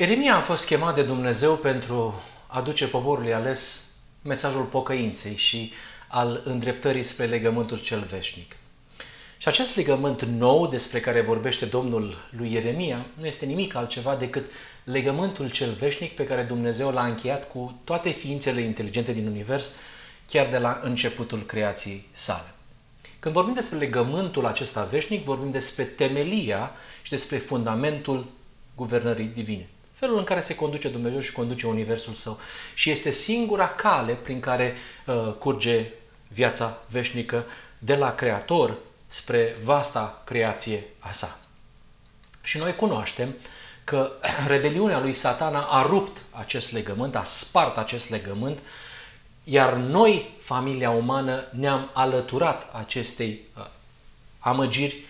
Eremia a fost chemat de Dumnezeu pentru a duce poporului ales mesajul pocăinței și al îndreptării spre legământul cel veșnic. Și acest legământ nou despre care vorbește Domnul lui Ieremia nu este nimic altceva decât legământul cel veșnic pe care Dumnezeu l-a încheiat cu toate ființele inteligente din univers, chiar de la începutul creației sale. Când vorbim despre legământul acesta veșnic, vorbim despre temelia și despre fundamentul guvernării divine. Felul în care se conduce Dumnezeu și conduce Universul Său. Și este singura cale prin care uh, curge viața veșnică de la Creator spre vasta creație a sa. Și noi cunoaștem că rebeliunea lui satana a rupt acest legământ, a spart acest legământ, iar noi, familia umană, ne-am alăturat acestei uh, amăgiri uh,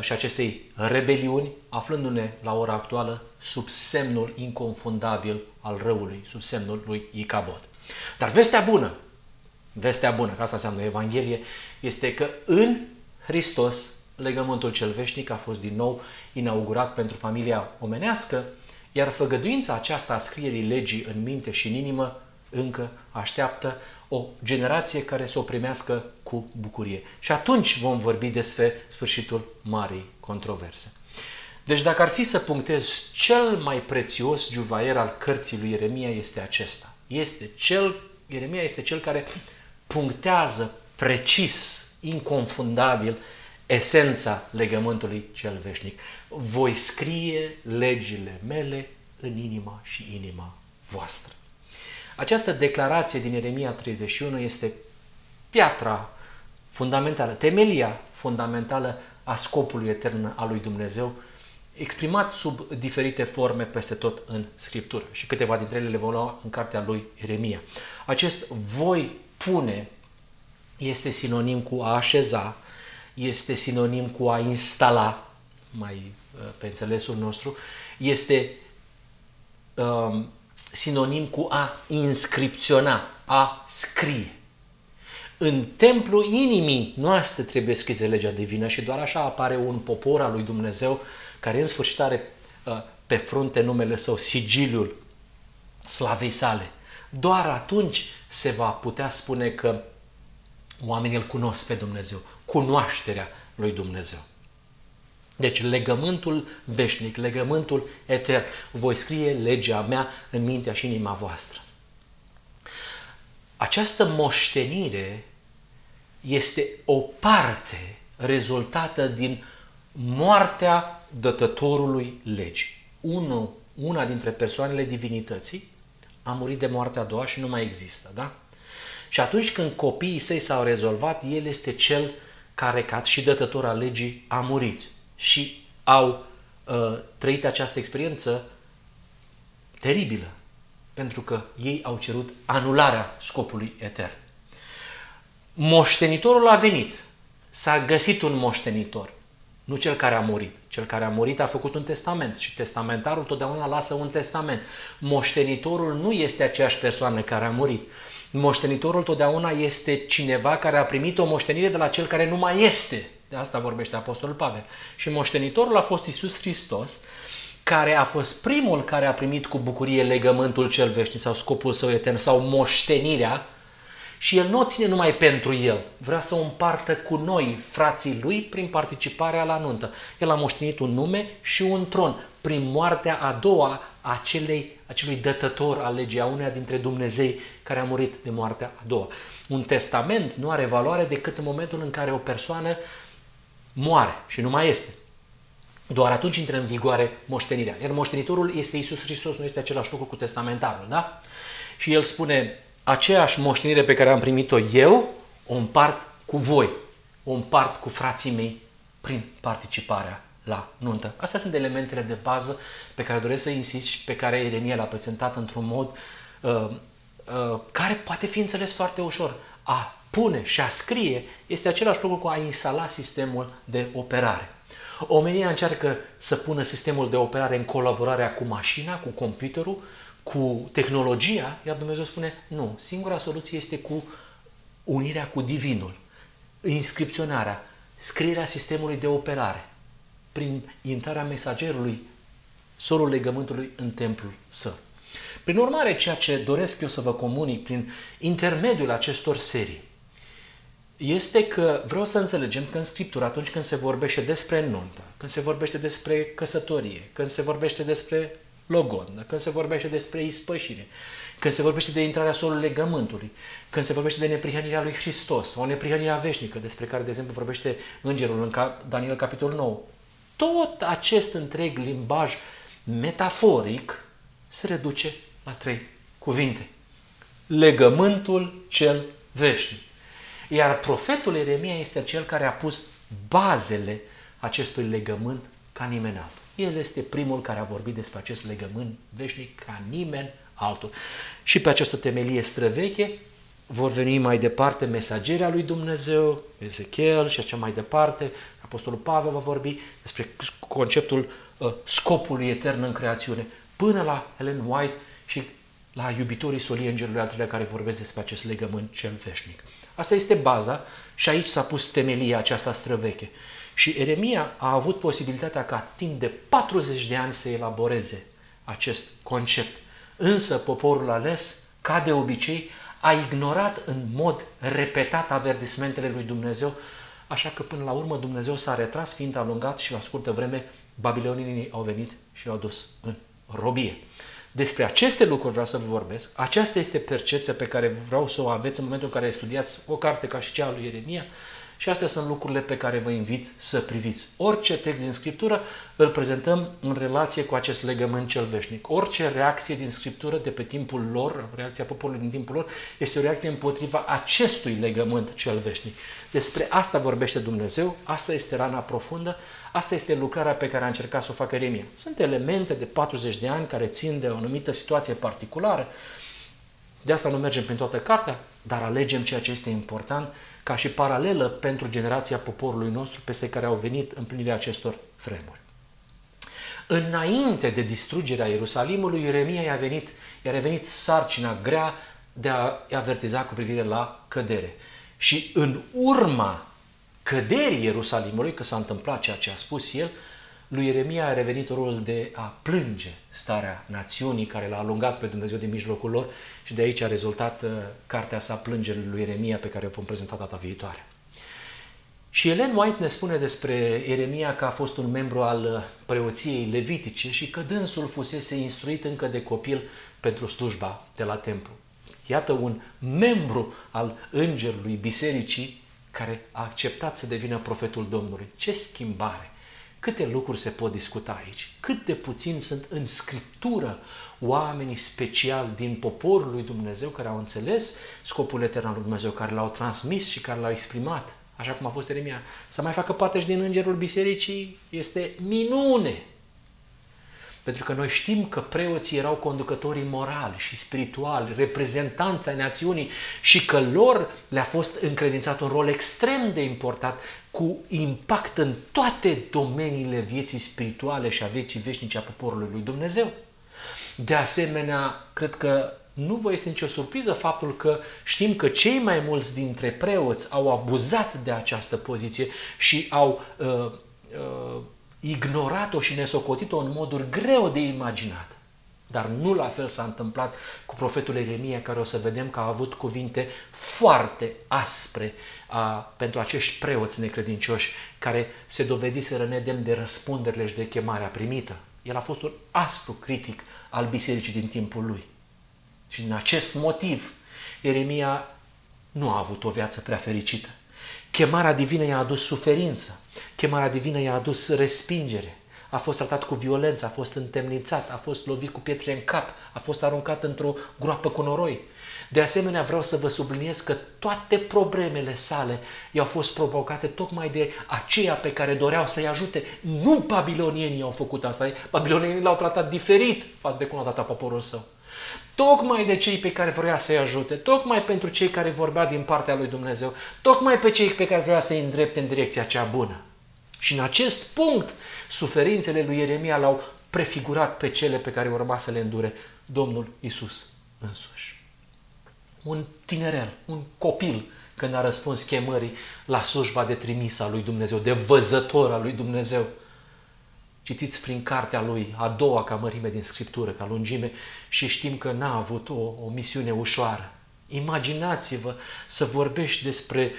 și acestei rebeliuni, aflându-ne la ora actuală sub semnul inconfundabil al răului, sub semnul lui Icabod. Dar vestea bună, vestea bună, că asta înseamnă Evanghelie, este că în Hristos, legământul cel veșnic a fost din nou inaugurat pentru familia omenească, iar făgăduința aceasta a scrierii legii în minte și în inimă încă așteaptă o generație care să o primească cu bucurie. Și atunci vom vorbi despre sfârșitul marii controverse. Deci dacă ar fi să punctez cel mai prețios juvaier al cărții lui Ieremia este acesta. Este cel, Ieremia este cel care punctează precis inconfundabil esența legământului cel veșnic. Voi scrie legile mele în inima și inima voastră. Această declarație din Eremia 31 este piatra fundamentală, temelia fundamentală a scopului etern al lui Dumnezeu, exprimat sub diferite forme peste tot în Scriptură. Și câteva dintre ele le vom lua în cartea lui Eremia. Acest voi pune este sinonim cu a așeza, este sinonim cu a instala, mai uh, pe înțelesul nostru, este um, sinonim cu a inscripționa, a scrie. În templu inimii noastre trebuie scrisă legea divină și doar așa apare un popor al lui Dumnezeu care în sfârșit are uh, pe frunte numele său, sigiliul slavei sale. Doar atunci se va putea spune că oamenii îl cunosc pe Dumnezeu, cunoașterea lui Dumnezeu. Deci legământul veșnic, legământul etern. Voi scrie legea mea în mintea și inima voastră. Această moștenire este o parte rezultată din moartea dătătorului legii. Unu, una dintre persoanele divinității a murit de moartea a doua și nu mai există, da? Și atunci când copiii săi s-au rezolvat, el este cel care, ca și dătător al legii, a murit. Și au uh, trăit această experiență teribilă, pentru că ei au cerut anularea scopului etern. Moștenitorul a venit, s-a găsit un moștenitor, nu cel care a murit. Cel care a murit a făcut un testament și testamentarul totdeauna lasă un testament. Moștenitorul nu este aceeași persoană care a murit. Moștenitorul totdeauna este cineva care a primit o moștenire de la cel care nu mai este. De asta vorbește Apostolul Pavel. Și moștenitorul a fost Isus Hristos, care a fost primul care a primit cu bucurie legământul cel veșnic sau scopul său etern sau moștenirea și el nu o ține numai pentru el, vrea să o împartă cu noi, frații lui, prin participarea la nuntă. El a moștenit un nume și un tron prin moartea a doua a acelei, acelui dătător al legii, a uneia dintre Dumnezei care a murit de moartea a doua. Un testament nu are valoare decât în momentul în care o persoană moare și nu mai este. Doar atunci intră în vigoare moștenirea. Iar moștenitorul este Isus Hristos, nu este același lucru cu testamentarul, da? Și el spune, aceeași moștenire pe care am primit-o eu, o împart cu voi, o împart cu frații mei prin participarea la nuntă. Astea sunt elementele de bază pe care doresc să insist și pe care Eremia l-a prezentat într-un mod uh, uh, care poate fi înțeles foarte ușor. A pune și a scrie este același lucru cu a instala sistemul de operare. Omenia încearcă să pună sistemul de operare în colaborarea cu mașina, cu computerul, cu tehnologia, iar Dumnezeu spune nu, singura soluție este cu unirea cu divinul, inscripționarea, scrierea sistemului de operare, prin intrarea mesagerului solul legământului în templul său. Prin urmare, ceea ce doresc eu să vă comunic prin intermediul acestor serii este că vreau să înțelegem că în Scriptură, atunci când se vorbește despre nuntă, când se vorbește despre căsătorie, când se vorbește despre logodnă, când se vorbește despre ispășire, când se vorbește de intrarea solului legământului, când se vorbește de neprihănirea lui Hristos sau neprihănirea veșnică, despre care, de exemplu, vorbește Îngerul în Daniel capitolul 9, tot acest întreg limbaj metaforic se reduce la trei cuvinte. Legământul cel veșnic. Iar profetul Eremia este cel care a pus bazele acestui legământ ca nimeni altul. El este primul care a vorbit despre acest legământ veșnic ca nimeni altul. Și pe această temelie străveche vor veni mai departe mesagerea lui Dumnezeu, Ezechiel și așa mai departe. Apostolul Pavel va vorbi despre conceptul uh, scopului etern în creațiune, până la Ellen White și la iubitorii solii îngerului al treilea care vorbesc despre acest legământ cel veșnic. Asta este baza și aici s-a pus temelia aceasta străveche. Și Eremia a avut posibilitatea ca timp de 40 de ani să elaboreze acest concept. Însă poporul ales, ca de obicei, a ignorat în mod repetat avertismentele lui Dumnezeu, așa că până la urmă Dumnezeu s-a retras fiind alungat și la scurtă vreme babilonienii au venit și l-au dus în robie. Despre aceste lucruri vreau să vă vorbesc. Aceasta este percepția pe care vreau să o aveți în momentul în care studiați o carte ca și cea a lui Ieremia și astea sunt lucrurile pe care vă invit să priviți. Orice text din Scriptură îl prezentăm în relație cu acest legământ cel veșnic. Orice reacție din Scriptură de pe timpul lor, reacția poporului din timpul lor, este o reacție împotriva acestui legământ cel veșnic. Despre asta vorbește Dumnezeu, asta este rana profundă, asta este lucrarea pe care a încercat să o facă Remia. Sunt elemente de 40 de ani care țin de o anumită situație particulară, de asta nu mergem prin toată cartea, dar alegem ceea ce este important ca și paralelă pentru generația poporului nostru peste care au venit împlinirea acestor vremuri. Înainte de distrugerea Ierusalimului, Ieremia i-a venit, i-a revenit sarcina grea de a avertiza cu privire la cădere. Și în urma căderii Ierusalimului, că s-a întâmplat ceea ce a spus el, lui Ieremia a revenit rolul de a plânge starea națiunii care l-a alungat pe Dumnezeu din mijlocul lor și de aici a rezultat uh, cartea sa Plângerile lui Ieremia pe care o vom prezenta data viitoare. Și Ellen White ne spune despre Ieremia că a fost un membru al uh, preoției levitice și că dânsul fusese instruit încă de copil pentru slujba de la templu. Iată un membru al îngerului bisericii care a acceptat să devină profetul Domnului. Ce schimbare! Câte lucruri se pot discuta aici? Cât de puțin sunt în scriptură oamenii speciali din poporul lui Dumnezeu care au înțeles scopul etern al lui Dumnezeu, care l-au transmis și care l-au exprimat, așa cum a fost Eremia. Să mai facă parte și din îngerul bisericii este minune. Pentru că noi știm că preoții erau conducătorii morali și spirituali, reprezentanți ai națiunii și că lor le-a fost încredințat un rol extrem de important cu impact în toate domeniile vieții spirituale și a vieții veșnice a poporului lui Dumnezeu. De asemenea, cred că nu vă este nicio surpriză faptul că știm că cei mai mulți dintre preoți au abuzat de această poziție și au uh, uh, ignorat-o și nesocotit-o în moduri greu de imaginat. Dar nu la fel s-a întâmplat cu profetul Eremia, care o să vedem că a avut cuvinte foarte aspre a, pentru acești preoți necredincioși, care se dovediseră nedemn de răspunderile și de chemarea primită. El a fost un aspru critic al bisericii din timpul lui. Și din acest motiv, Eremia nu a avut o viață prea fericită. Chemarea divină i-a adus suferință, chemarea divină i-a adus respingere, a fost tratat cu violență, a fost întemnițat, a fost lovit cu pietre în cap, a fost aruncat într-o groapă cu noroi. De asemenea, vreau să vă subliniez că toate problemele sale i-au fost provocate tocmai de aceia pe care doreau să-i ajute. Nu babilonienii au făcut asta, babilonienii l-au tratat diferit față de cum a tratat poporul său. Tocmai de cei pe care vrea să-i ajute, tocmai pentru cei care vorbea din partea lui Dumnezeu, tocmai pe cei pe care vrea să-i îndrepte în direcția cea bună. Și în acest punct, suferințele lui Ieremia l-au prefigurat pe cele pe care urma să le îndure Domnul Isus însuși. Un tinerel, un copil, când a răspuns chemării la slujba de trimis a lui Dumnezeu, de văzător al lui Dumnezeu, Citiți prin cartea lui, a doua ca mărime din Scriptură, ca lungime, și știm că n-a avut o, o misiune ușoară. Imaginați-vă să vorbești despre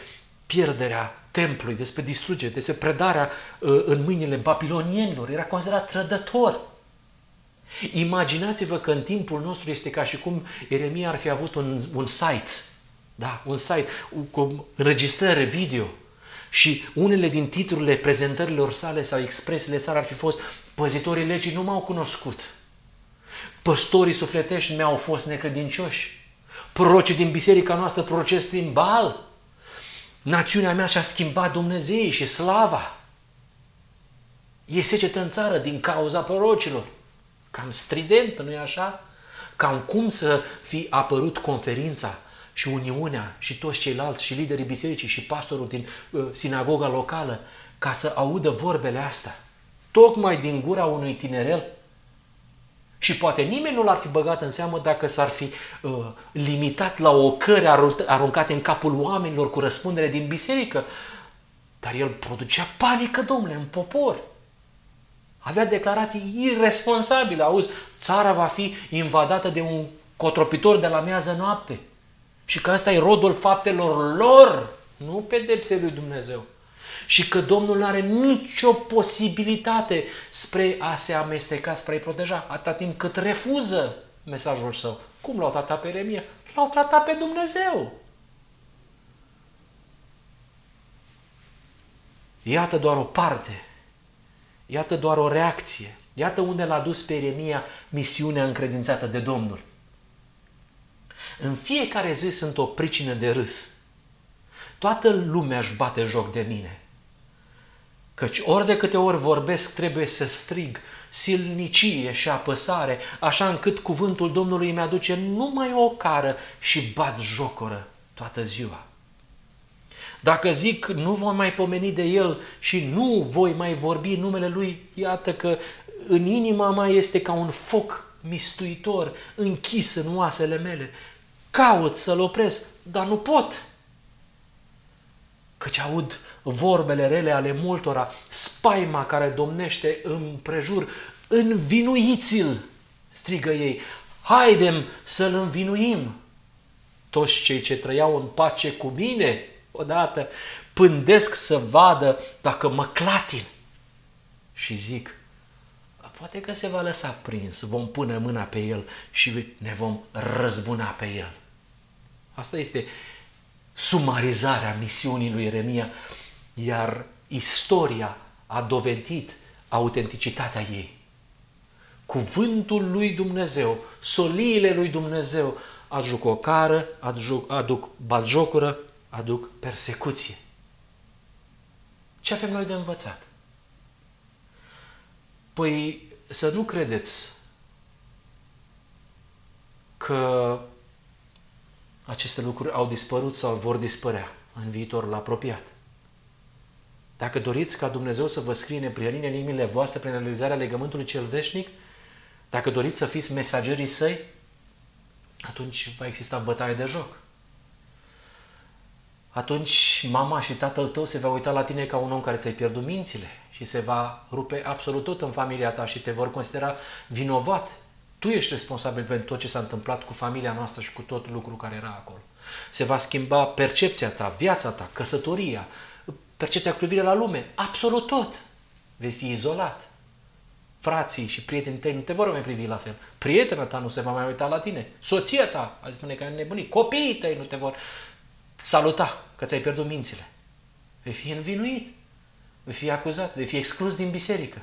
pierderea templului, despre distrugere, despre predarea uh, în mâinile babilonienilor. Era considerat trădător. Imaginați-vă că în timpul nostru este ca și cum Eremia ar fi avut un, un site, da, un site cu înregistrări video și unele din titlurile prezentărilor sale sau expresiile sale ar fi fost Păzitorii legii nu m-au cunoscut. Păstorii sufletești mi-au fost necredincioși. Prorocii din biserica noastră prorocesc prin bal. Națiunea mea și-a schimbat Dumnezei și slava. E secetă în țară din cauza prorocilor. Cam strident, nu-i așa? Cam cum să fi apărut conferința și Uniunea și toți ceilalți și liderii bisericii și pastorul din uh, sinagoga locală ca să audă vorbele astea. Tocmai din gura unui tinerel. Și poate nimeni nu l-ar fi băgat în seamă dacă s-ar fi uh, limitat la ocări aruncate în capul oamenilor cu răspundere din biserică. Dar el producea panică, domnule, în popor. Avea declarații irresponsabile. Auzi, țara va fi invadată de un cotropitor de la miază noapte. Și că asta e rodul faptelor lor, nu pedepse lui Dumnezeu. Și că Domnul nu are nicio posibilitate spre a se amesteca, spre a-i proteja, atâta timp cât refuză mesajul său. Cum l-au tratat pe Remia? L-au tratat pe Dumnezeu. Iată doar o parte Iată doar o reacție. Iată unde l-a dus pe Ieremia misiunea încredințată de Domnul. În fiecare zi sunt o pricină de râs. Toată lumea își bate joc de mine. Căci ori de câte ori vorbesc, trebuie să strig silnicie și apăsare, așa încât cuvântul Domnului îmi aduce numai o cară și bat jocoră toată ziua. Dacă zic nu voi mai pomeni de el și nu voi mai vorbi numele lui, iată că în inima mea este ca un foc mistuitor închis în oasele mele. Caut să-l opresc, dar nu pot. Căci aud vorbele rele ale multora, spaima care domnește în prejur, învinuiți-l, strigă ei, haidem să-l învinuim. Toți cei ce trăiau în pace cu mine odată, pândesc să vadă dacă mă clatin. Și zic, poate că se va lăsa prins, vom pune mâna pe el și ne vom răzbuna pe el. Asta este sumarizarea misiunii lui Eremia, iar istoria a dovedit autenticitatea ei. Cuvântul lui Dumnezeu, soliile lui Dumnezeu aduc o cară, aduc, aduc batjocură, aduc persecuție. Ce avem noi de învățat? Păi să nu credeți că aceste lucruri au dispărut sau vor dispărea în viitorul apropiat. Dacă doriți ca Dumnezeu să vă scrie neprihănire în inimile voastre prin realizarea legământului cel veșnic, dacă doriți să fiți mesagerii săi, atunci va exista bătaie de joc atunci mama și tatăl tău se va uita la tine ca un om care ți-ai pierdut mințile și se va rupe absolut tot în familia ta și te vor considera vinovat. Tu ești responsabil pentru tot ce s-a întâmplat cu familia noastră și cu tot lucrul care era acolo. Se va schimba percepția ta, viața ta, căsătoria, percepția cu privire la lume, absolut tot. Vei fi izolat. Frații și prietenii tăi nu te vor mai privi la fel. Prietena ta nu se va mai uita la tine. Soția ta, a spune că ai nebunit. Copiii tăi nu te vor saluta că ți-ai pierdut mințile. Vei fi învinuit, vei fi acuzat, vei fi exclus din biserică.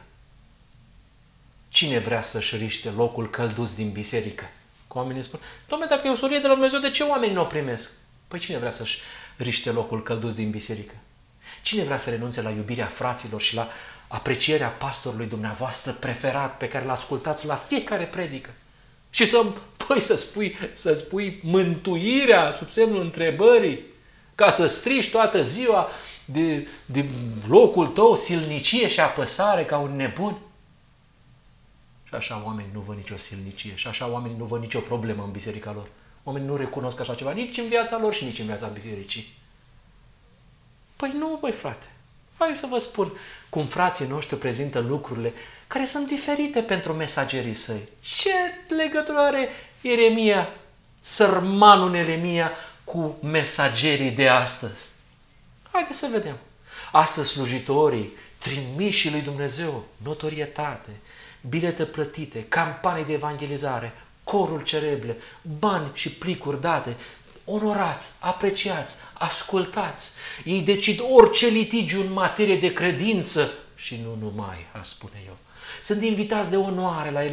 Cine vrea să-și riște locul căldus din biserică? Cu oamenii spun, domnule, dacă e o solie de la Dumnezeu, de ce oamenii nu o primesc? Păi cine vrea să-și riște locul căldus din biserică? Cine vrea să renunțe la iubirea fraților și la aprecierea pastorului dumneavoastră preferat pe care l-ascultați la fiecare predică? Și să, păi, să spui, să spui mântuirea sub semnul întrebării, ca să strici toată ziua de, de locul tău silnicie și apăsare ca un nebun. Și așa oamenii nu văd nicio silnicie și așa oamenii nu văd nicio problemă în biserica lor. Oamenii nu recunosc așa ceva nici în viața lor și nici în viața bisericii. Păi nu, băi frate. Hai să vă spun cum frații noștri prezintă lucrurile care sunt diferite pentru mesagerii săi. Ce legătură are Ieremia, sărmanul Ieremia, cu mesagerii de astăzi? Haideți să vedem. Astăzi slujitorii, trimișii lui Dumnezeu, notorietate, bilete plătite, campanii de evangelizare, corul cereble, bani și plicuri date, onorați, apreciați, ascultați. Ei decid orice litigiu în materie de credință și nu numai, a spune eu. Sunt invitați de onoare la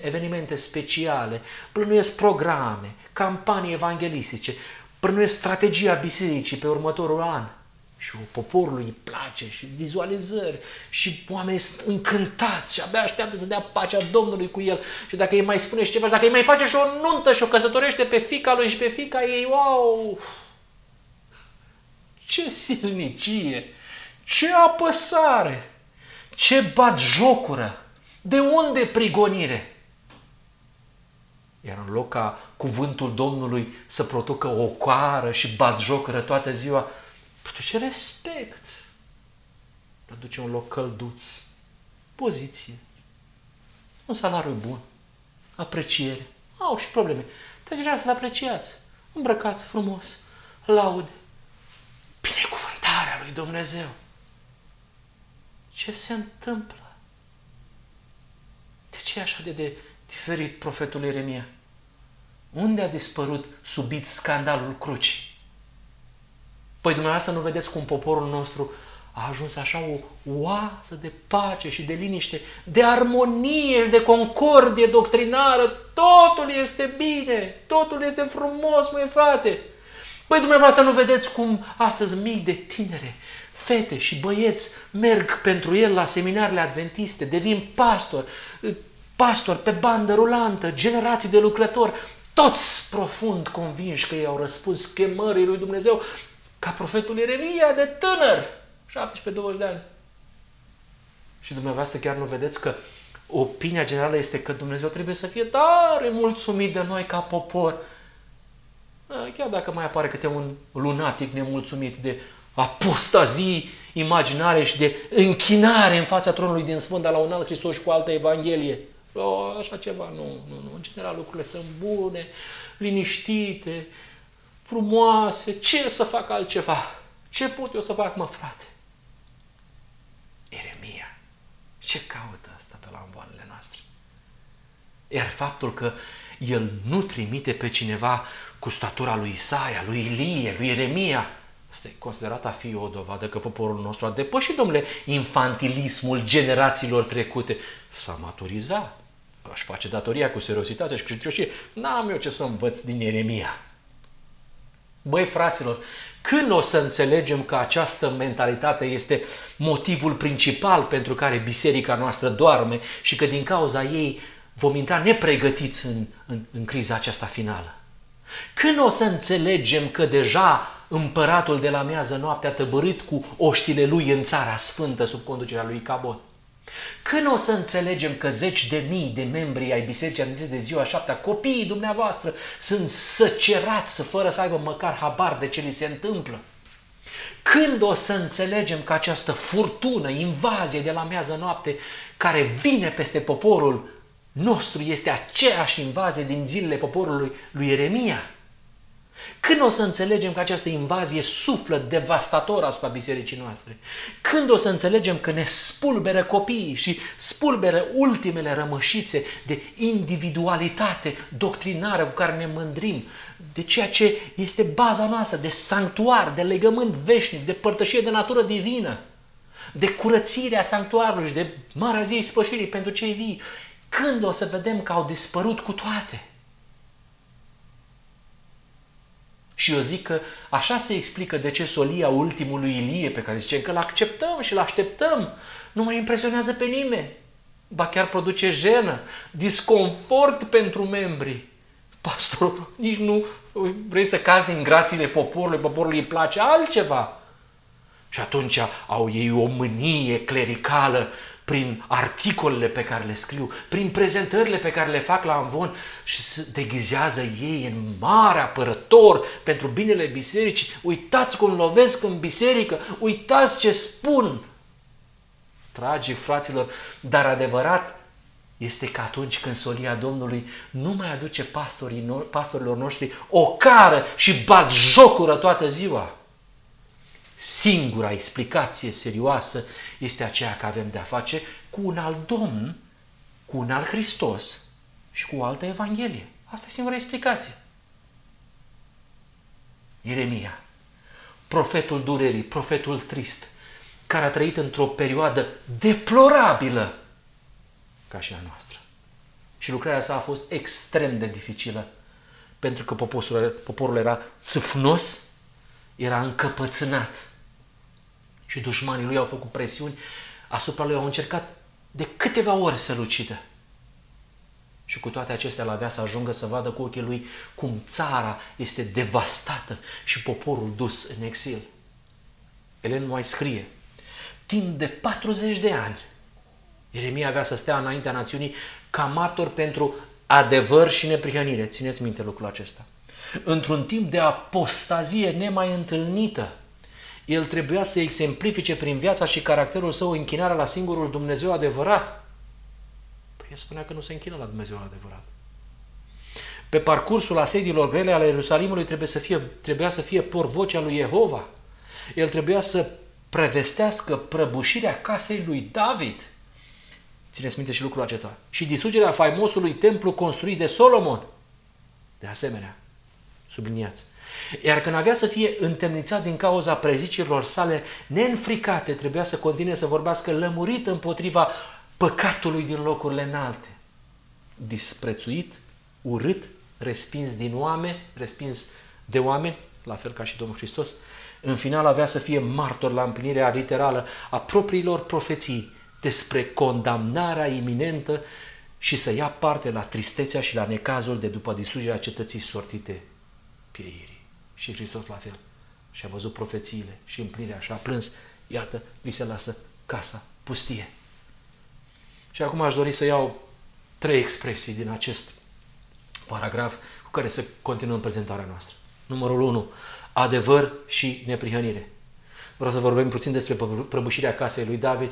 evenimente speciale, plănuiesc programe, campanii evanghelistice, plănuiesc strategia bisericii pe următorul an și poporului îi place și vizualizări și oamenii sunt încântați și abia așteaptă să dea pacea Domnului cu el și dacă îi mai spune și ceva, dacă îi mai face și o nuntă și o căsătorește pe fica lui și pe fica ei, wow! Ce silnicie! Ce apăsare! Ce bat jocură! De unde prigonire? Iar în loc ca cuvântul Domnului să producă o coară și bat jocură toată ziua, produce respect. Produce un loc călduț, poziție, un salariu bun, apreciere. Au și probleme. Trecerea să-l apreciați. Îmbrăcați frumos, laude, binecuvântarea lui Dumnezeu. Ce se întâmplă? De ce e așa de, de diferit profetul Ieremia? Unde a dispărut subit scandalul crucii? Păi dumneavoastră nu vedeți cum poporul nostru a ajuns așa o oasă de pace și de liniște, de armonie și de concordie doctrinară. Totul este bine, totul este frumos, măi frate. Păi dumneavoastră nu vedeți cum astăzi mii de tinere, fete și băieți merg pentru el la seminarele adventiste, devin pastori, pastori pe bandă rulantă, generații de lucrători, toți profund convinși că ei au răspuns chemării lui Dumnezeu, ca profetul Ieremia de tânăr, 17-20 de ani. Și dumneavoastră chiar nu vedeți că opinia generală este că Dumnezeu trebuie să fie tare mulțumit de noi ca popor. Chiar dacă mai apare câte un lunatic nemulțumit de apostazii imaginare și de închinare în fața tronului din Sfânt, dar la un alt Hristos și cu altă Evanghelie. O, așa ceva, nu, nu, nu. În general lucrurile sunt bune, liniștite, frumoase, ce să fac altceva? Ce pot eu să fac, mă, frate? Eremia. Ce caută asta pe la învoanele noastre? Iar faptul că el nu trimite pe cineva cu statura lui Isaia, lui Ilie, lui Eremia, Asta e considerat a fi o dovadă că poporul nostru a depășit, domnule, infantilismul generațiilor trecute. S-a maturizat. Aș face datoria cu seriozitate și cu N-am eu ce să învăț din Ieremia. Băi, fraților, când o să înțelegem că această mentalitate este motivul principal pentru care biserica noastră doarme și că din cauza ei vom intra nepregătiți în, în, în criza aceasta finală? Când o să înțelegem că deja împăratul de la miază noapte a tăbărit cu oștile lui în țara sfântă sub conducerea lui Cabot? Când o să înțelegem că zeci de mii de membri ai Bisericii Adventiste de ziua șaptea, copiii dumneavoastră, sunt săcerați fără să aibă măcar habar de ce li se întâmplă? Când o să înțelegem că această furtună, invazie de la miază noapte, care vine peste poporul nostru, este aceeași invazie din zilele poporului lui Ieremia? Când o să înțelegem că această invazie suflă devastator asupra bisericii noastre? Când o să înțelegem că ne spulberă copiii și spulberă ultimele rămășițe de individualitate doctrinară cu care ne mândrim, de ceea ce este baza noastră, de sanctuar, de legământ veșnic, de părtășie de natură divină, de curățirea sanctuarului și de marea zi spășirii pentru cei vii? Când o să vedem că au dispărut cu toate? Și eu zic că așa se explică de ce solia ultimului Ilie, pe care zicem că îl acceptăm și îl așteptăm, nu mai impresionează pe nimeni. Ba chiar produce jenă, disconfort pentru membrii. Pastorul, nici nu vrei să cazi din grațiile poporului, poporului îi place altceva. Și atunci au ei o mânie clericală prin articolele pe care le scriu, prin prezentările pe care le fac la Amvon și se deghizează ei în mare apărător pentru binele bisericii. Uitați cum lovesc în biserică, uitați ce spun. tragic, fraților, dar adevărat este că atunci când solia Domnului nu mai aduce pastorii no- pastorilor noștri o cară și bat jocură toată ziua. Singura explicație serioasă este aceea că avem de-a face cu un alt Domn, cu un alt Hristos și cu o altă Evanghelie. Asta e singura explicație. Ieremia, profetul durerii, profetul trist, care a trăit într-o perioadă deplorabilă ca și a noastră. Și lucrarea sa a fost extrem de dificilă, pentru că poporul, poporul era țâfnos, era încăpățânat. Și dușmanii lui au făcut presiuni asupra lui, au încercat de câteva ori să-l ucidă. Și cu toate acestea el avea să ajungă să vadă cu ochii lui cum țara este devastată și poporul dus în exil. Elen mai scrie, timp de 40 de ani, Ieremia avea să stea înaintea națiunii ca martor pentru adevăr și neprihănire. Țineți minte lucrul acesta. Într-un timp de apostazie nemai întâlnită, el trebuia să exemplifice prin viața și caracterul său închinarea la singurul Dumnezeu adevărat. Păi el spunea că nu se închină la Dumnezeu adevărat. Pe parcursul asediilor grele ale Ierusalimului trebuie să fie, trebuia să fie porvocea lui Jehova. El trebuia să prevestească prăbușirea casei lui David. Țineți minte și lucrul acesta. Și distrugerea faimosului templu construit de Solomon. De asemenea, subliniați. Iar când avea să fie întemnițat din cauza prezicilor sale neînfricate, trebuia să continue să vorbească lămurit împotriva păcatului din locurile înalte. Disprețuit, urât, respins din oameni, respins de oameni, la fel ca și Domnul Hristos, în final avea să fie martor la împlinirea literală a propriilor profeții despre condamnarea iminentă și să ia parte la tristețea și la necazul de după distrugerea cetății sortite pieirii. Și Hristos la fel. Și a văzut profețiile și împlinirea și a plâns. Iată, vi se lasă casa pustie. Și acum aș dori să iau trei expresii din acest paragraf cu care să continuăm prezentarea noastră. Numărul 1. Adevăr și neprihănire. Vreau să vorbim puțin despre prăbușirea casei lui David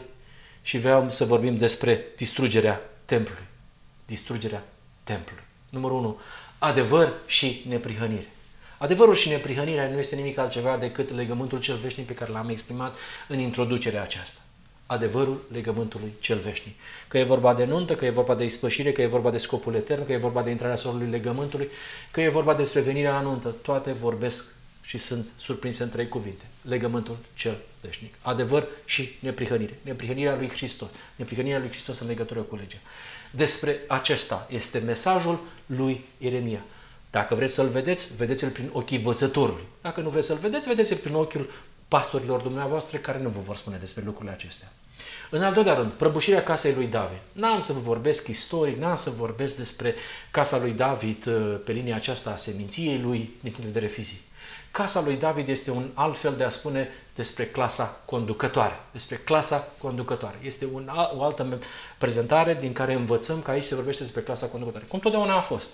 și vreau să vorbim despre distrugerea templului. Distrugerea templului. Numărul 1. Adevăr și neprihănire. Adevărul și neprihănirea nu este nimic altceva decât legământul cel veșnic pe care l-am exprimat în introducerea aceasta. Adevărul legământului cel veșnic. Că e vorba de nuntă, că e vorba de ispășire, că e vorba de scopul etern, că e vorba de intrarea solului legământului, că e vorba despre venirea la nuntă. Toate vorbesc și sunt surprinse în trei cuvinte. Legământul cel veșnic. Adevăr și neprihănire. Neprihănirea lui Hristos. Neprihănirea lui Hristos în legătură cu legea. Despre acesta este mesajul lui Ieremia. Dacă vreți să-l vedeți, vedeți-l prin ochii văzătorului. Dacă nu vreți să-l vedeți, vedeți-l prin ochiul pastorilor dumneavoastră care nu vă vor spune despre lucrurile acestea. În al doilea rând, prăbușirea casei lui David. N-am să vă vorbesc istoric, n-am să vorbesc despre casa lui David uh, pe linia aceasta a seminției lui din punct de vedere fizic. Casa lui David este un alt fel de a spune despre clasa conducătoare. Despre clasa conducătoare. Este un, o altă prezentare din care învățăm că aici se vorbește despre clasa conducătoare. Cum totdeauna a fost.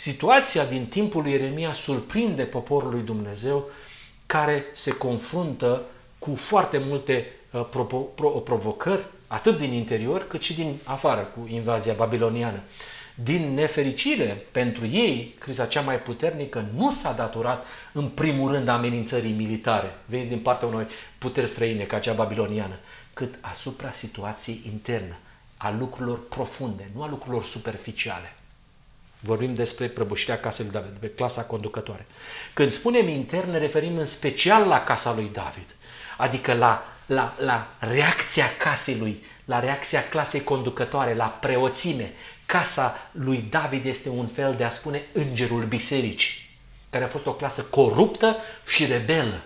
Situația din timpul lui Ieremia surprinde poporul lui Dumnezeu care se confruntă cu foarte multe uh, provo- pro- provocări, atât din interior cât și din afară, cu invazia babiloniană. Din nefericire pentru ei, criza cea mai puternică nu s-a datorat în primul rând amenințării militare, venind din partea unor puteri străine ca cea babiloniană, cât asupra situației interne, a lucrurilor profunde, nu a lucrurilor superficiale. Vorbim despre prăbușirea casei lui David, despre clasa conducătoare. Când spunem intern, ne referim în special la casa lui David, adică la, la, la reacția casei lui, la reacția clasei conducătoare, la preoțime, casa lui David este un fel de a spune îngerul bisericii, care a fost o clasă coruptă și rebelă.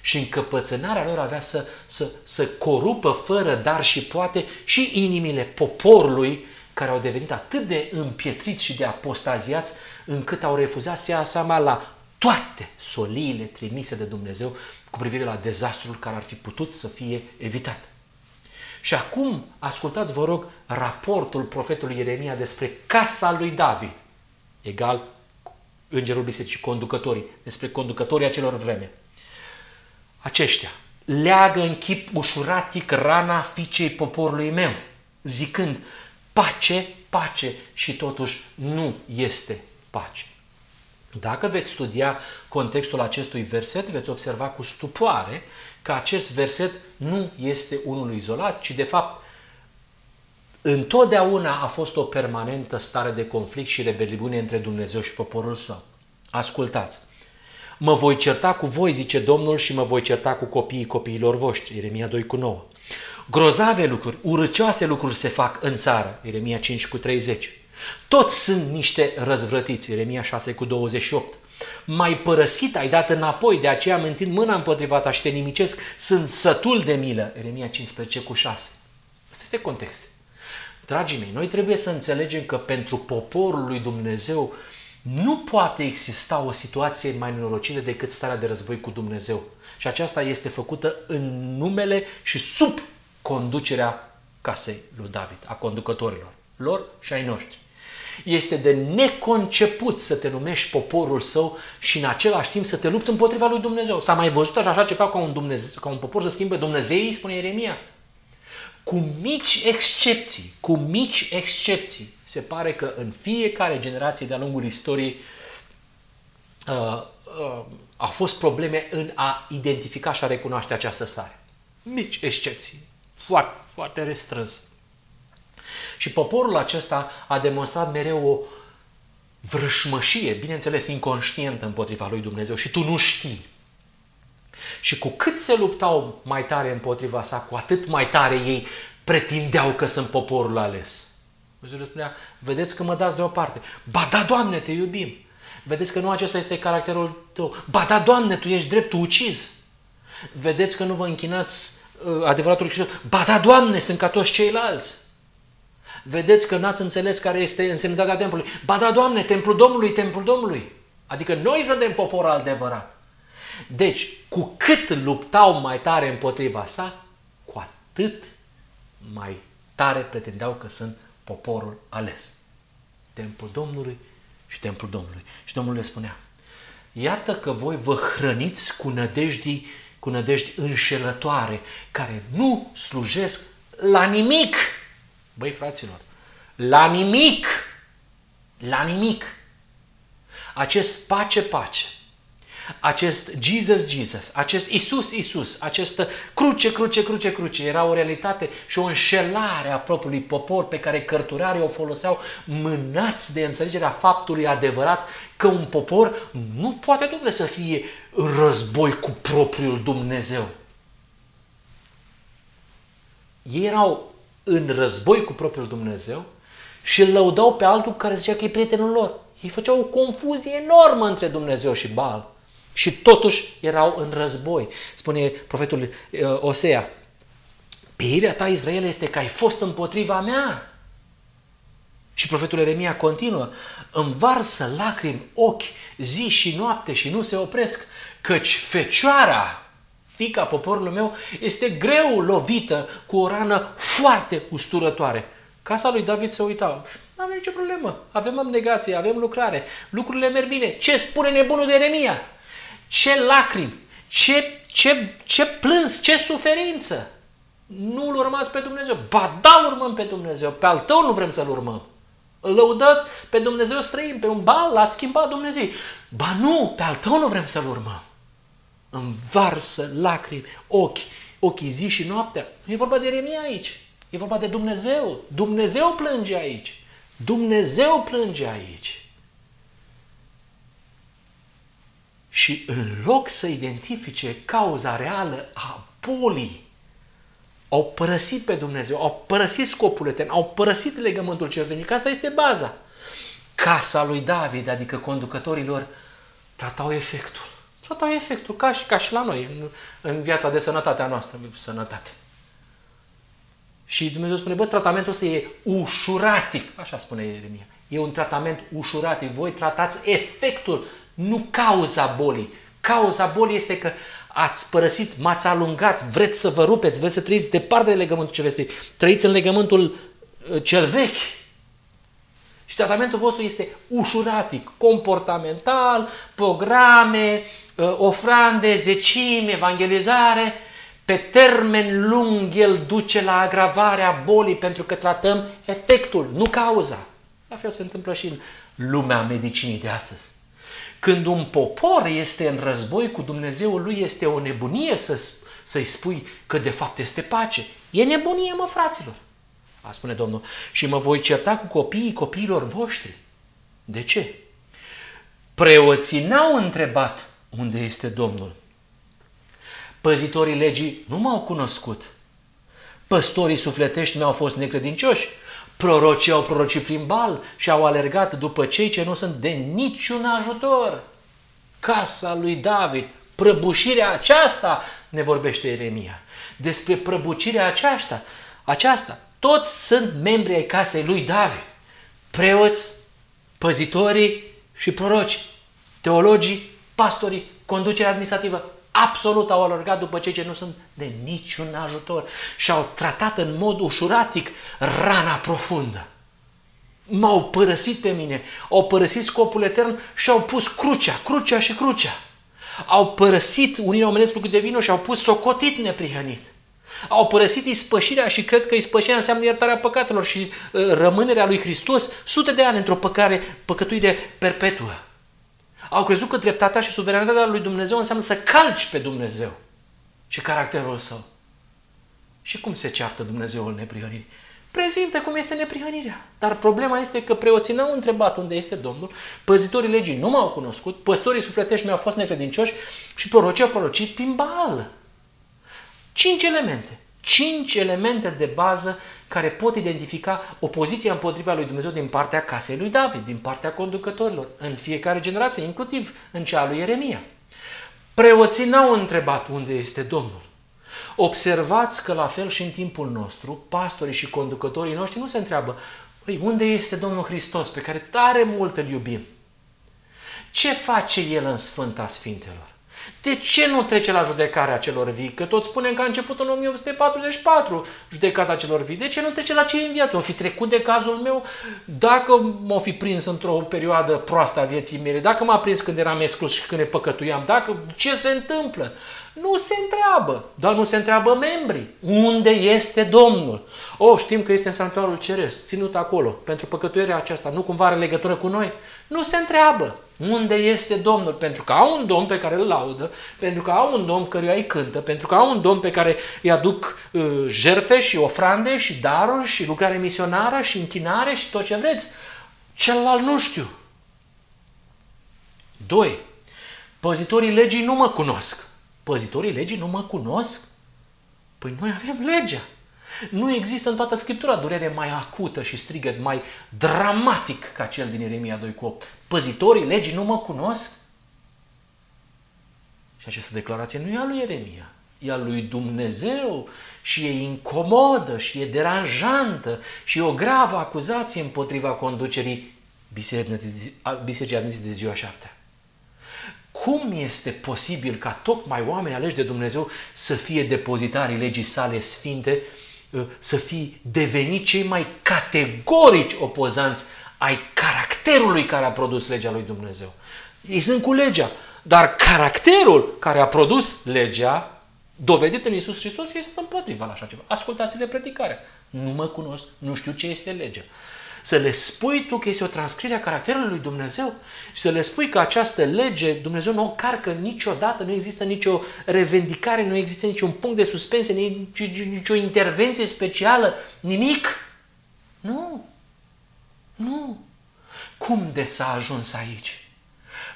Și încăpățânarea lor avea să, să, să corupă fără dar și poate și inimile poporului care au devenit atât de împietriți și de apostaziați încât au refuzat să ia seama la toate soliile trimise de Dumnezeu cu privire la dezastrul care ar fi putut să fie evitat. Și acum ascultați, vă rog, raportul profetului Ieremia despre casa lui David, egal îngerul bisericii, conducătorii, despre conducătorii acelor vreme. Aceștia, leagă în chip ușuratic rana fiicei poporului meu, zicând, pace, pace și totuși nu este pace. Dacă veți studia contextul acestui verset, veți observa cu stupoare că acest verset nu este unul izolat, ci de fapt întotdeauna a fost o permanentă stare de conflict și rebeliune între Dumnezeu și poporul său. Ascultați! Mă voi certa cu voi, zice Domnul, și mă voi certa cu copiii copiilor voștri. Ieremia 2 cu 9. Grozave lucruri, urăcioase lucruri se fac în țară. Ieremia 5 cu 30. Toți sunt niște răzvrătiți. Ieremia 6 cu 28. Mai părăsit ai dat înapoi, de aceea mă întind mâna împotriva ta și te nimicesc, sunt sătul de milă. Ieremia 15 cu 6. Asta este context. Dragii mei, noi trebuie să înțelegem că pentru poporul lui Dumnezeu nu poate exista o situație mai nenorocită decât starea de război cu Dumnezeu. Și aceasta este făcută în numele și sub conducerea casei lui David, a conducătorilor lor și ai noștri. Este de neconceput să te numești poporul său și în același timp să te lupți împotriva lui Dumnezeu. S-a mai văzut așa ceva ca un, Dumnezeu, ca un popor să schimbe Dumnezeii, spune Ieremia. Cu mici excepții, cu mici excepții, se pare că în fiecare generație de-a lungul istoriei uh, uh, a fost probleme în a identifica și a recunoaște această stare. Mici excepții, foarte, foarte restrâns. Și poporul acesta a demonstrat mereu o vrășmășie, bineînțeles inconștientă împotriva lui Dumnezeu și tu nu știi. Și cu cât se luptau mai tare împotriva sa, cu atât mai tare ei pretindeau că sunt poporul ales. Dumnezeu le spunea, vedeți că mă dați deoparte. Ba da, Doamne, te iubim. Vedeți că nu acesta este caracterul tău. Ba da, Doamne, tu ești drept, tu ucizi. Vedeți că nu vă închinați uh, adevăratul Hristos. Ba da, Doamne, sunt ca toți ceilalți. Vedeți că n-ați înțeles care este însemnătatea templului. Ba da, Doamne, templul Domnului, templul Domnului. Adică noi suntem popor adevărat. Deci, cu cât luptau mai tare împotriva sa, cu atât mai tare pretindeau că sunt poporul ales. Templul Domnului și templul Domnului. Și Domnul le spunea, iată că voi vă hrăniți cu nădejdi, cu nădejdi înșelătoare, care nu slujesc la nimic. Băi, fraților, la nimic, la nimic. Acest pace-pace, acest Jesus, Jesus, acest Isus, Isus, acest cruce, cruce, cruce, cruce, era o realitate și o înșelare a propriului popor pe care cărturarii o foloseau mânați de înțelegerea faptului adevărat că un popor nu poate, domnule, să fie în război cu propriul Dumnezeu. Ei erau în război cu propriul Dumnezeu și îl lăudau pe altul care zicea că e prietenul lor. Ei făceau o confuzie enormă între Dumnezeu și Baal. Și totuși erau în război. Spune profetul uh, Osea, Peirea ta, Israel, este că ai fost împotriva mea. Și profetul Eremia continuă, învarsă lacrimi, ochi, zi și noapte și nu se opresc, căci fecioara, fica poporului meu, este greu lovită cu o rană foarte usturătoare. Casa lui David se uita, nu avem nicio problemă, avem abnegație, avem lucrare, lucrurile merg bine. Ce spune nebunul de Eremia? Ce lacrimi, ce, ce, ce plâns, ce suferință. Nu-L urmați pe Dumnezeu. Ba da, urmăm pe Dumnezeu. Pe al tău nu vrem să-L urmăm. Îl lăudați pe Dumnezeu străin, pe un bal, l-ați schimbat Dumnezeu. Ba nu, pe al tău nu vrem să-L urmăm. Învarsă lacrimi, ochi, ochii zi și noaptea. Nu e vorba de Remia aici. E vorba de Dumnezeu. Dumnezeu plânge aici. Dumnezeu plânge aici. și în loc să identifice cauza reală a bolii, au părăsit pe Dumnezeu, au părăsit scopul etern, au părăsit legământul cervenic. Asta este baza. Casa lui David, adică conducătorilor, tratau efectul. Tratau efectul, ca și, ca și la noi, în, în viața de sănătate a noastră, sănătate. Și Dumnezeu spune, bă, tratamentul ăsta e ușuratic, așa spune Ieremia. E un tratament ușuratic. Voi tratați efectul nu cauza bolii. Cauza bolii este că ați părăsit, m-ați alungat, vreți să vă rupeți, vreți să trăiți departe de legământul ce veți trăiți în legământul uh, cel vechi. Și tratamentul vostru este ușuratic, comportamental, programe, uh, ofrande, zecime, evangelizare, Pe termen lung el duce la agravarea bolii pentru că tratăm efectul, nu cauza. La fel se întâmplă și în lumea medicinii de astăzi. Când un popor este în război cu Dumnezeul lui, este o nebunie să, să-i spui că de fapt este pace. E nebunie, mă, fraților. A spune Domnul. Și mă voi certa cu copiii copiilor voștri. De ce? Preoții n-au întrebat unde este Domnul. Păzitorii legii nu m-au cunoscut. Păstorii sufletești mi-au fost necredincioși. Prorocii au prorocit prin bal și au alergat după cei ce nu sunt de niciun ajutor. Casa lui David, prăbușirea aceasta, ne vorbește Eremia. Despre prăbușirea aceasta, aceasta, toți sunt membri ai casei lui David. Preoți, păzitorii și proroci, teologii, pastorii, conducerea administrativă, absolut au alergat după cei ce nu sunt de niciun ajutor și au tratat în mod ușuratic rana profundă. M-au părăsit pe mine, au părăsit scopul etern și au pus crucea, crucea și crucea. Au părăsit unirea omenesc lucru de vină și au pus socotit neprihănit. Au părăsit ispășirea și cred că ispășirea înseamnă iertarea păcatelor și uh, rămânerea lui Hristos sute de ani într-o păcare păcătuire perpetuă. Au crezut că dreptatea și suveranitatea lui Dumnezeu înseamnă să calci pe Dumnezeu și caracterul său. Și cum se ceartă Dumnezeul neprihănirii? Prezintă cum este neprihănirea. Dar problema este că preoții n-au întrebat unde este Domnul, păzitorii legii nu m-au cunoscut, păstorii sufletești mi-au fost necredincioși și prorocii au prorocit prin bal. Cinci elemente. Cinci elemente de bază care pot identifica opoziția împotriva lui Dumnezeu din partea casei lui David, din partea conducătorilor, în fiecare generație, inclusiv în cea lui Ieremia. Preoții n-au întrebat unde este Domnul. Observați că la fel și în timpul nostru, pastorii și conducătorii noștri nu se întreabă, păi, unde este Domnul Hristos pe care tare mult îl iubim? Ce face El în Sfânta Sfintelor? De ce nu trece la judecarea celor vii? Că toți spunem că a început în 1844 judecata celor vii. De ce nu trece la cei în viață? O fi trecut de cazul meu dacă m-o fi prins într-o perioadă proastă a vieții mele, dacă m-a prins când eram exclus și când ne păcătuiam, dacă ce se întâmplă? Nu se întreabă, dar nu se întreabă membrii. Unde este Domnul? O, oh, știm că este în sanctuarul ceresc, ținut acolo, pentru păcătuirea aceasta. Nu cumva are legătură cu noi? Nu se întreabă. Unde este Domnul? Pentru că au un Domn pe care îl laudă, pentru că au un Domn căruia îi cântă, pentru că au un Domn pe care îi aduc uh, jerfe și ofrande și daruri și lucrare misionară și închinare și tot ce vreți. Celălalt nu știu. Doi. Păzitorii legii nu mă cunosc. Păzitorii legii nu mă cunosc? Păi noi avem legea. Nu există în toată Scriptura durere mai acută și strigăt mai dramatic ca cel din Ieremia 2 cu 8. Păzitorii legii nu mă cunosc? Și această declarație nu e a lui Ieremia, e a lui Dumnezeu și e incomodă și e deranjantă și e o gravă acuzație împotriva conducerii Bisericii Adventiste de ziua șaptea. Cum este posibil ca tocmai oameni aleși de Dumnezeu să fie depozitarii legii sale sfinte Uh, să fii devenit cei mai categorici opozanți ai caracterului care a produs legea lui Dumnezeu. Ei sunt cu legea, dar caracterul care a produs legea, dovedit în Isus Hristos, este împotriva la așa ceva. Ascultați de predicare. Nu mă cunosc, nu știu ce este legea să le spui tu că este o transcriere a caracterului lui Dumnezeu și să le spui că această lege Dumnezeu nu o carcă niciodată, nu există nicio revendicare, nu există niciun punct de suspensie, nici, nicio intervenție specială, nimic. Nu. Nu. Cum de s-a ajuns aici?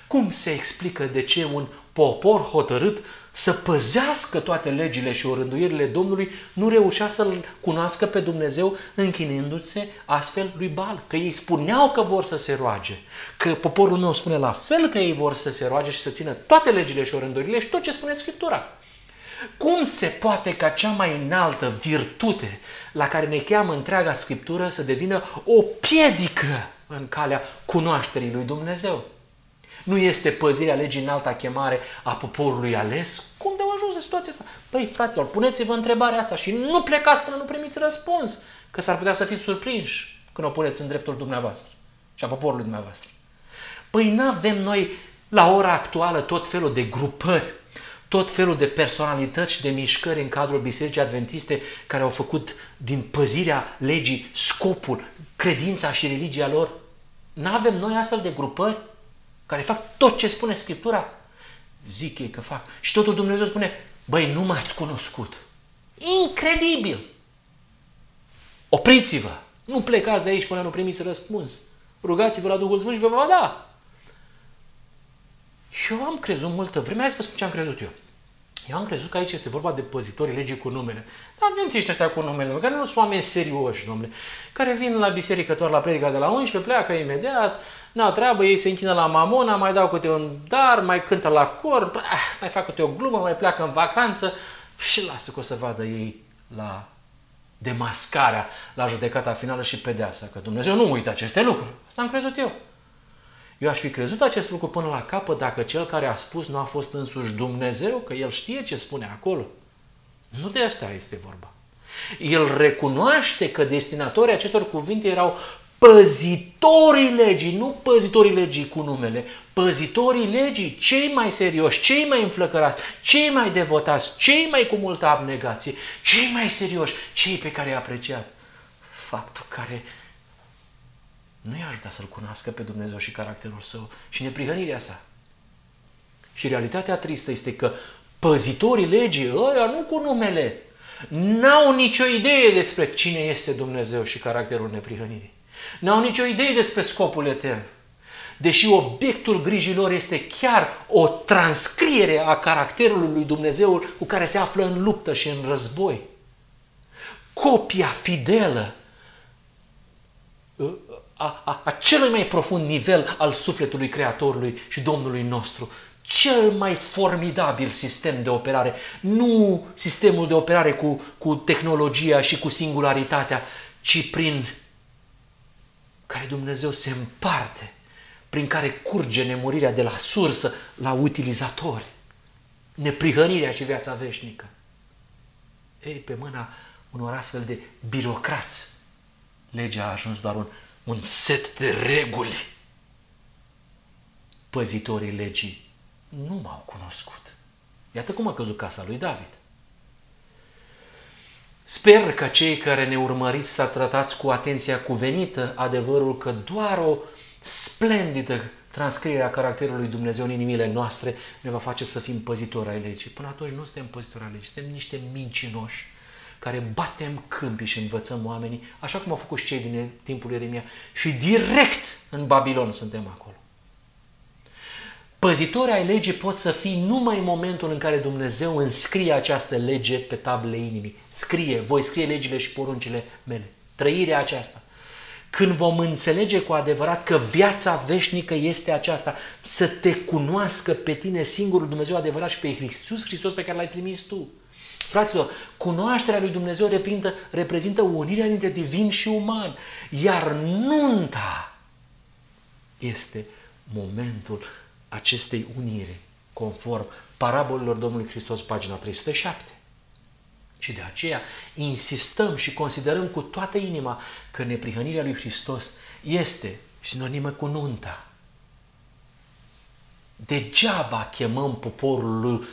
Cum se explică de ce un popor hotărât să păzească toate legile și orânduirile Domnului, nu reușea să-L cunoască pe Dumnezeu închinându-se astfel lui Bal. Că ei spuneau că vor să se roage, că poporul meu spune la fel că ei vor să se roage și să țină toate legile și orânduirile și tot ce spune Scriptura. Cum se poate ca cea mai înaltă virtute la care ne cheamă întreaga Scriptură să devină o piedică în calea cunoașterii lui Dumnezeu? Nu este păzirea legii în alta chemare a poporului ales? Cum de ajuns în situația asta? Păi, fraților, puneți-vă întrebarea asta și nu plecați până nu primiți răspuns, că s-ar putea să fiți surprinși când o puneți în dreptul dumneavoastră și a poporului dumneavoastră. Păi nu avem noi la ora actuală tot felul de grupări, tot felul de personalități și de mișcări în cadrul Bisericii Adventiste care au făcut din păzirea legii scopul, credința și religia lor. Nu avem noi astfel de grupări care fac tot ce spune Scriptura? Zic ei că fac. Și totul Dumnezeu spune, băi, nu m-ați cunoscut. Incredibil! Opriți-vă! Nu plecați de aici până nu primiți răspuns. Rugați-vă la Duhul Sfânt și vă va da. Eu am crezut multă vreme, hai să vă spun ce am crezut eu. Eu am crezut că aici este vorba de păzitorii legii cu numele. Adventiști ăștia cu numele, care nu sunt oameni serioși, domnule, care vin la biserică doar la predica de la 11, pleacă imediat, n-au treabă, ei se închină la mamona, mai dau câte un dar, mai cântă la cor, ah, mai fac câte o glumă, mai pleacă în vacanță și lasă că o să vadă ei la demascarea, la judecata finală și pedeapsa, că Dumnezeu nu uită aceste lucruri. Asta am crezut eu. Eu aș fi crezut acest lucru până la capăt dacă cel care a spus nu a fost însuși Dumnezeu, că el știe ce spune acolo. Nu de asta este vorba. El recunoaște că destinatorii acestor cuvinte erau păzitorii legii, nu păzitorii legii cu numele, păzitorii legii, cei mai serioși, cei mai înflăcărați, cei mai devotați, cei mai cu multă abnegație, cei mai serioși, cei pe care i-a apreciat. Faptul care nu i-a ajutat să-L cunoască pe Dumnezeu și caracterul Său și neprihănirea sa. Și realitatea tristă este că păzitorii legii, ăia nu cu numele, n-au nicio idee despre cine este Dumnezeu și caracterul neprihănirii. N-au nicio idee despre scopul etern. Deși obiectul grijilor este chiar o transcriere a caracterului lui Dumnezeu cu care se află în luptă și în război. Copia fidelă a, a, a celui mai profund nivel al sufletului Creatorului și Domnului nostru. Cel mai formidabil sistem de operare. Nu sistemul de operare cu, cu tehnologia și cu singularitatea, ci prin care Dumnezeu se împarte, prin care curge nemurirea de la sursă la utilizatori, neprihănirea și viața veșnică. Ei, pe mâna unor astfel de birocrați, legea a ajuns doar un un set de reguli. Păzitorii legii nu m-au cunoscut. Iată cum a căzut casa lui David. Sper că cei care ne urmăriți să tratați cu atenția cuvenită adevărul că doar o splendidă transcriere a caracterului Dumnezeu în inimile noastre ne va face să fim păzitori ai legii. Până atunci nu suntem păzitori ai legii, suntem niște mincinoși care batem câmpii și învățăm oamenii, așa cum au făcut și cei din timpul Ieremia. Și direct în Babilon suntem acolo. Păzitori ai legii pot să fii numai în momentul în care Dumnezeu înscrie această lege pe tablele inimii. Scrie, voi scrie legile și poruncile mele. Trăirea aceasta. Când vom înțelege cu adevărat că viața veșnică este aceasta, să te cunoască pe tine singurul Dumnezeu adevărat și pe Iisus Hristos pe care l-ai trimis tu. Fraților, cunoașterea lui Dumnezeu reprezintă, reprezintă unirea dintre divin și uman, iar nunta este momentul acestei unire, conform parabolilor Domnului Hristos, pagina 307. Și de aceea insistăm și considerăm cu toată inima că neprihănirea lui Hristos este sinonimă cu nunta. Degeaba chemăm poporul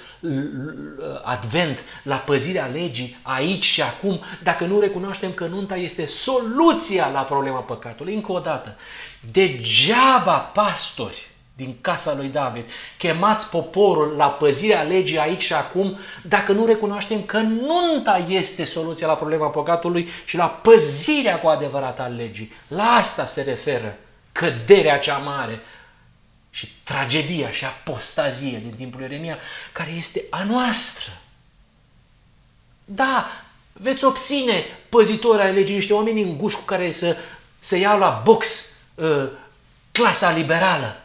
Advent la păzirea legii aici și acum dacă nu recunoaștem că nunta este soluția la problema păcatului. Încă o dată, degeaba pastori din casa lui David, chemați poporul la păzirea legii aici și acum, dacă nu recunoaștem că nunta este soluția la problema păcatului și la păzirea cu adevărat a legii. La asta se referă căderea cea mare și tragedia și apostazia din timpul Ieremia, care este a noastră. Da, veți obține păzitori ai legii, niște oameni înguși cu care să, să iau la box uh, clasa liberală.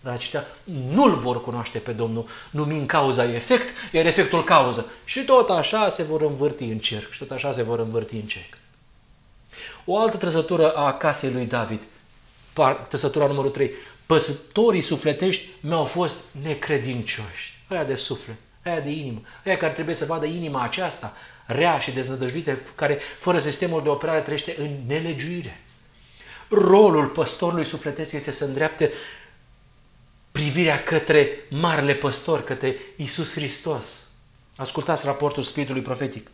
Dar aceștia nu-L vor cunoaște pe Domnul, numind cauza efect, iar efectul cauză. Și tot așa se vor învârti în cerc, și tot așa se vor învârti în cerc. O altă trăsătură a casei lui David, trăsătura numărul 3, păsătorii sufletești mi-au fost necredincioși. Aia de suflet, aia de inimă, aia care trebuie să vadă inima aceasta, rea și deznădăjduită, care fără sistemul de operare trăiește în nelegiuire. Rolul păstorului sufletesc este să îndreapte privirea către Marele Păstor, către Isus Hristos. Ascultați raportul Spiritului Profetic.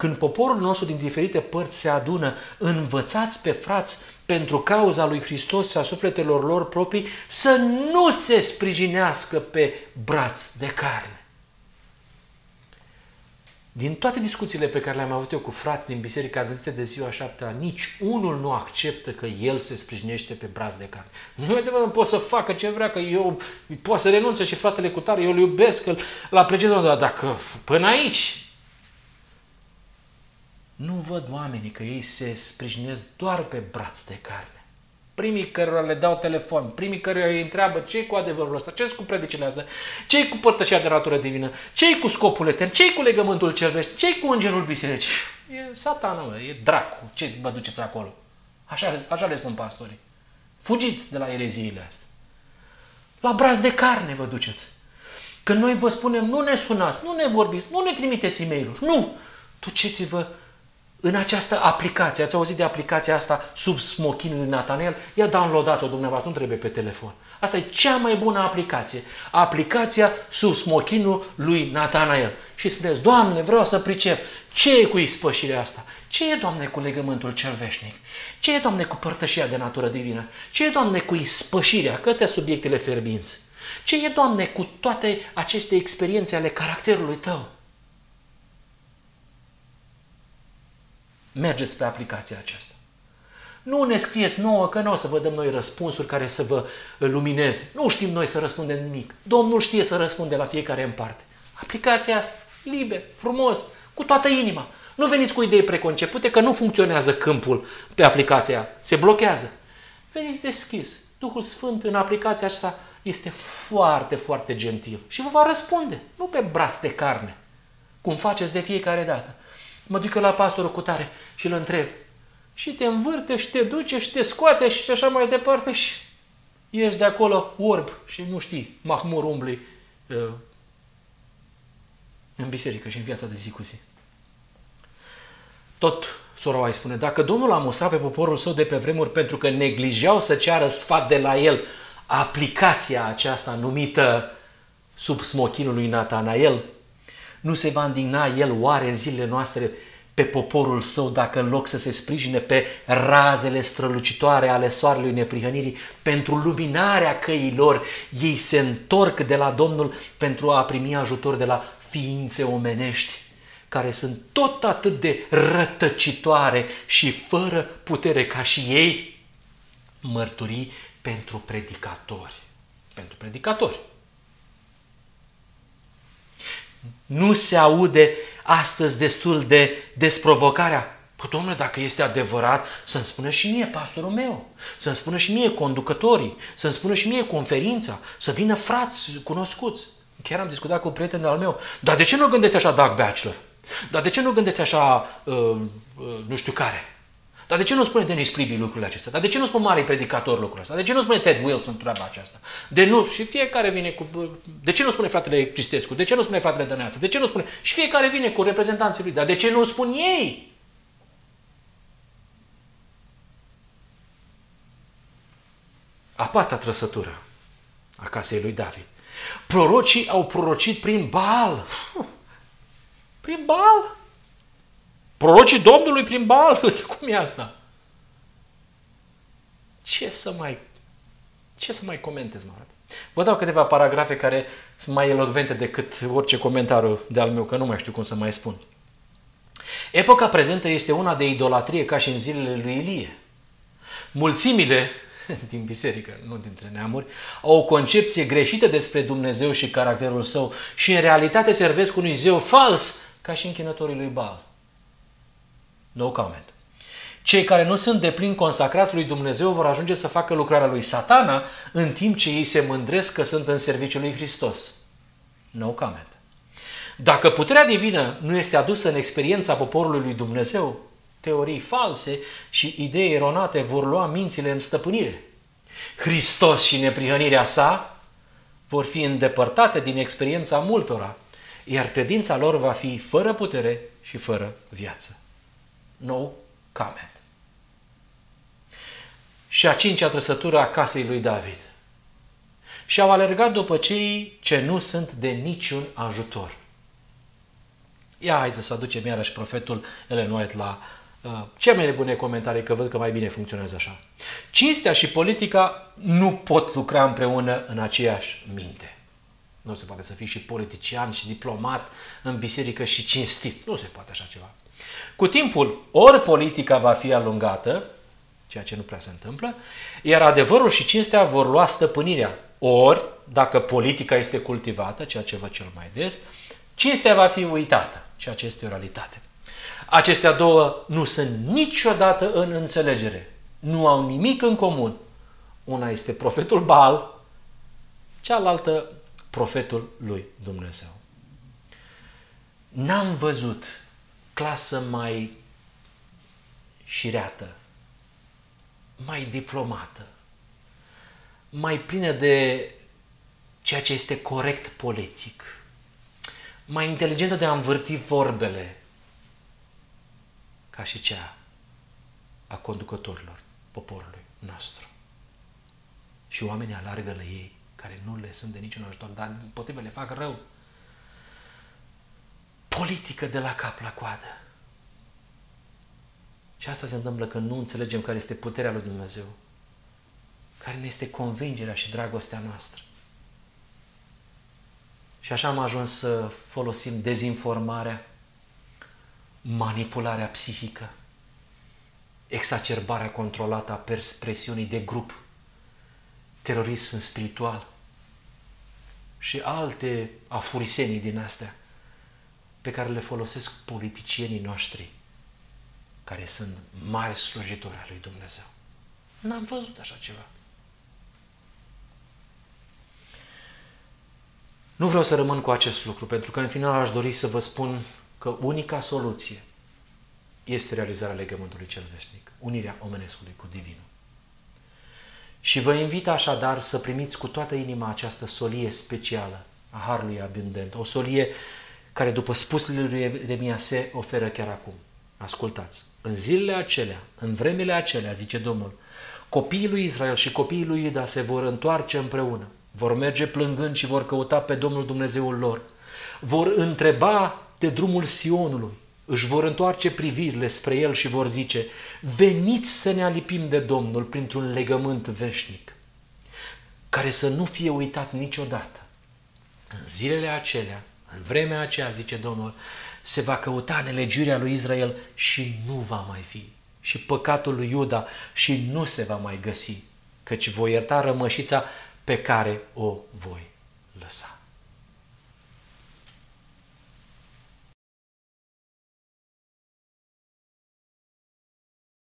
Când poporul nostru din diferite părți se adună, învățați pe frați pentru cauza lui Hristos și a sufletelor lor proprii să nu se sprijinească pe braț de carne. Din toate discuțiile pe care le-am avut eu cu frați din Biserica Adventiste de ziua șaptea, nici unul nu acceptă că el se sprijinește pe braț de carne. Nu e adevărat, pot să facă ce vrea, că eu pot să renunțe și fratele cu tare, eu îl iubesc, îl, îl apreciez, dar dacă până aici nu văd oamenii că ei se sprijinesc doar pe braț de carne primii cărora le dau telefon, primii cărora îi întreabă ce cu adevărul ăsta, ce cu predicile astea, ce cu părtășia de natură divină, ce cu scopul etern, ce cu legământul cel veșnic, ce cu îngerul bisericii. E satana, mă, e dracu, ce vă duceți acolo? Așa, așa le spun pastorii. Fugiți de la ereziile astea. La braț de carne vă duceți. Când noi vă spunem, nu ne sunați, nu ne vorbiți, nu ne trimiteți e mail nu! Duceți-vă în această aplicație, ați auzit de aplicația asta sub smochinul lui Nathaniel? Ia downloadați-o dumneavoastră, nu trebuie pe telefon. Asta e cea mai bună aplicație. Aplicația sub smochinul lui Nathanael. Și spuneți, Doamne, vreau să pricep. Ce e cu ispășirea asta? Ce e, Doamne, cu legământul cel veșnic? Ce e, Doamne, cu părtășia de natură divină? Ce e, Doamne, cu ispășirea? Că astea subiectele ferbinți. Ce e, Doamne, cu toate aceste experiențe ale caracterului Tău? Mergeți pe aplicația aceasta. Nu ne scrieți nouă că nu o să vă dăm noi răspunsuri care să vă lumineze. Nu știm noi să răspundem nimic. Domnul știe să răspunde la fiecare în parte. Aplicația asta, liber, frumos, cu toată inima. Nu veniți cu idei preconcepute că nu funcționează câmpul pe aplicația Se blochează. Veniți deschis. Duhul Sfânt în aplicația asta este foarte, foarte gentil și vă va răspunde. Nu pe braț de carne, cum faceți de fiecare dată mă duc la pastorul cu tare și îl întreb. Și te învârte și te duce și te scoate și așa mai departe și ești de acolo orb și nu știi, mahmur umbli uh, în biserică și în viața de zi cu zi. Tot Soroai spune, dacă Domnul a mustrat pe poporul său de pe vremuri pentru că neglijeau să ceară sfat de la el, aplicația aceasta numită sub smochinul lui Natanael, nu se va indigna El oare în zilele noastre pe poporul său dacă în loc să se sprijine pe razele strălucitoare ale soarelui neprihănirii, pentru luminarea căilor, ei se întorc de la Domnul pentru a primi ajutor de la ființe omenești care sunt tot atât de rătăcitoare și fără putere ca și ei, mărturii pentru predicatori. Pentru predicatori. Nu se aude astăzi destul de desprovocarea. Păi, domnule, dacă este adevărat, să-mi spună și mie pastorul meu, să-mi spună și mie conducătorii, să-mi spună și mie conferința, să vină frați cunoscuți. Chiar am discutat cu un prieten al meu. Dar de ce nu gândești așa Doug Bachelor? Dar de ce nu gândești așa uh, uh, nu știu care? Dar de ce nu spune Denis Pribi lucrurile acestea? Dar de ce nu spune mare predicator lucrurile astea? De ce nu spune Ted Wilson treaba aceasta? De nu, și fiecare vine cu... De ce nu spune fratele Cristescu? De ce nu spune fratele Dăneață? De ce nu spune... Și fiecare vine cu reprezentanții lui. Dar de ce nu spun ei? A pata trăsătură a casei lui David. Prorocii au prorocit prin Baal. Prin Baal? Prorocii Domnului prin bal? Cum e asta? Ce să mai, ce să mai comentez, mă Vă dau câteva paragrafe care sunt mai elocvente decât orice comentariu de al meu, că nu mai știu cum să mai spun. Epoca prezentă este una de idolatrie ca și în zilele lui Ilie. Mulțimile din biserică, nu dintre neamuri, au o concepție greșită despre Dumnezeu și caracterul său și în realitate servesc unui zeu fals ca și închinătorii lui Baal. No comment. Cei care nu sunt de plin consacrați lui Dumnezeu vor ajunge să facă lucrarea lui satana în timp ce ei se mândresc că sunt în serviciul lui Hristos. No comment. Dacă puterea divină nu este adusă în experiența poporului lui Dumnezeu, teorii false și idei eronate vor lua mințile în stăpânire. Hristos și neprihănirea sa vor fi îndepărtate din experiența multora, iar credința lor va fi fără putere și fără viață. No comment. Și a cincea trăsătură a casei lui David. și au alergat după cei ce nu sunt de niciun ajutor. Ia hai să aducem iarăși profetul Ellen White la uh, cele mai bune comentarii, că văd că mai bine funcționează așa. Cinstea și politica nu pot lucra împreună în aceeași minte. Nu se poate să fii și politician și diplomat în biserică și cinstit. Nu se poate așa ceva. Cu timpul, ori politica va fi alungată, ceea ce nu prea se întâmplă, iar adevărul și cinstea vor lua stăpânirea. Ori, dacă politica este cultivată, ceea ce văd cel mai des, cinstea va fi uitată, ceea ce este o realitate. Acestea două nu sunt niciodată în înțelegere. Nu au nimic în comun. Una este profetul Baal, cealaltă profetul lui Dumnezeu. N-am văzut clasă mai șireată, mai diplomată, mai plină de ceea ce este corect politic, mai inteligentă de a învârti vorbele ca și cea a conducătorilor poporului nostru. Și oamenii alargă la ei, care nu le sunt de niciun ajutor, dar din potrivă le fac rău. Politică de la cap la coadă. Și asta se întâmplă când nu înțelegem care este puterea lui Dumnezeu, care ne este convingerea și dragostea noastră. Și așa am ajuns să folosim dezinformarea, manipularea psihică, exacerbarea controlată a presiunii de grup, terorism spiritual și alte afurisenii din astea pe care le folosesc politicienii noștri care sunt mari slujitori al lui Dumnezeu. N-am văzut așa ceva. Nu vreau să rămân cu acest lucru, pentru că în final aș dori să vă spun că unica soluție este realizarea legământului cel vesnic, unirea omenescului cu divinul. Și vă invit așadar să primiți cu toată inima această solie specială a Harului Abundent, o solie care, după spusele lui Eremia, se oferă chiar acum. Ascultați! În zilele acelea, în vremele acelea, zice Domnul, copiii lui Israel și copiii lui Iuda se vor întoarce împreună, vor merge plângând și vor căuta pe Domnul Dumnezeul lor, vor întreba de drumul Sionului, își vor întoarce privirile spre el și vor zice, veniți să ne alipim de Domnul printr-un legământ veșnic, care să nu fie uitat niciodată. În zilele acelea, în vremea aceea, zice Domnul, se va căuta nelegiurea lui Israel și nu va mai fi. Și păcatul lui Iuda și nu se va mai găsi, căci voi ierta rămășița pe care o voi lăsa.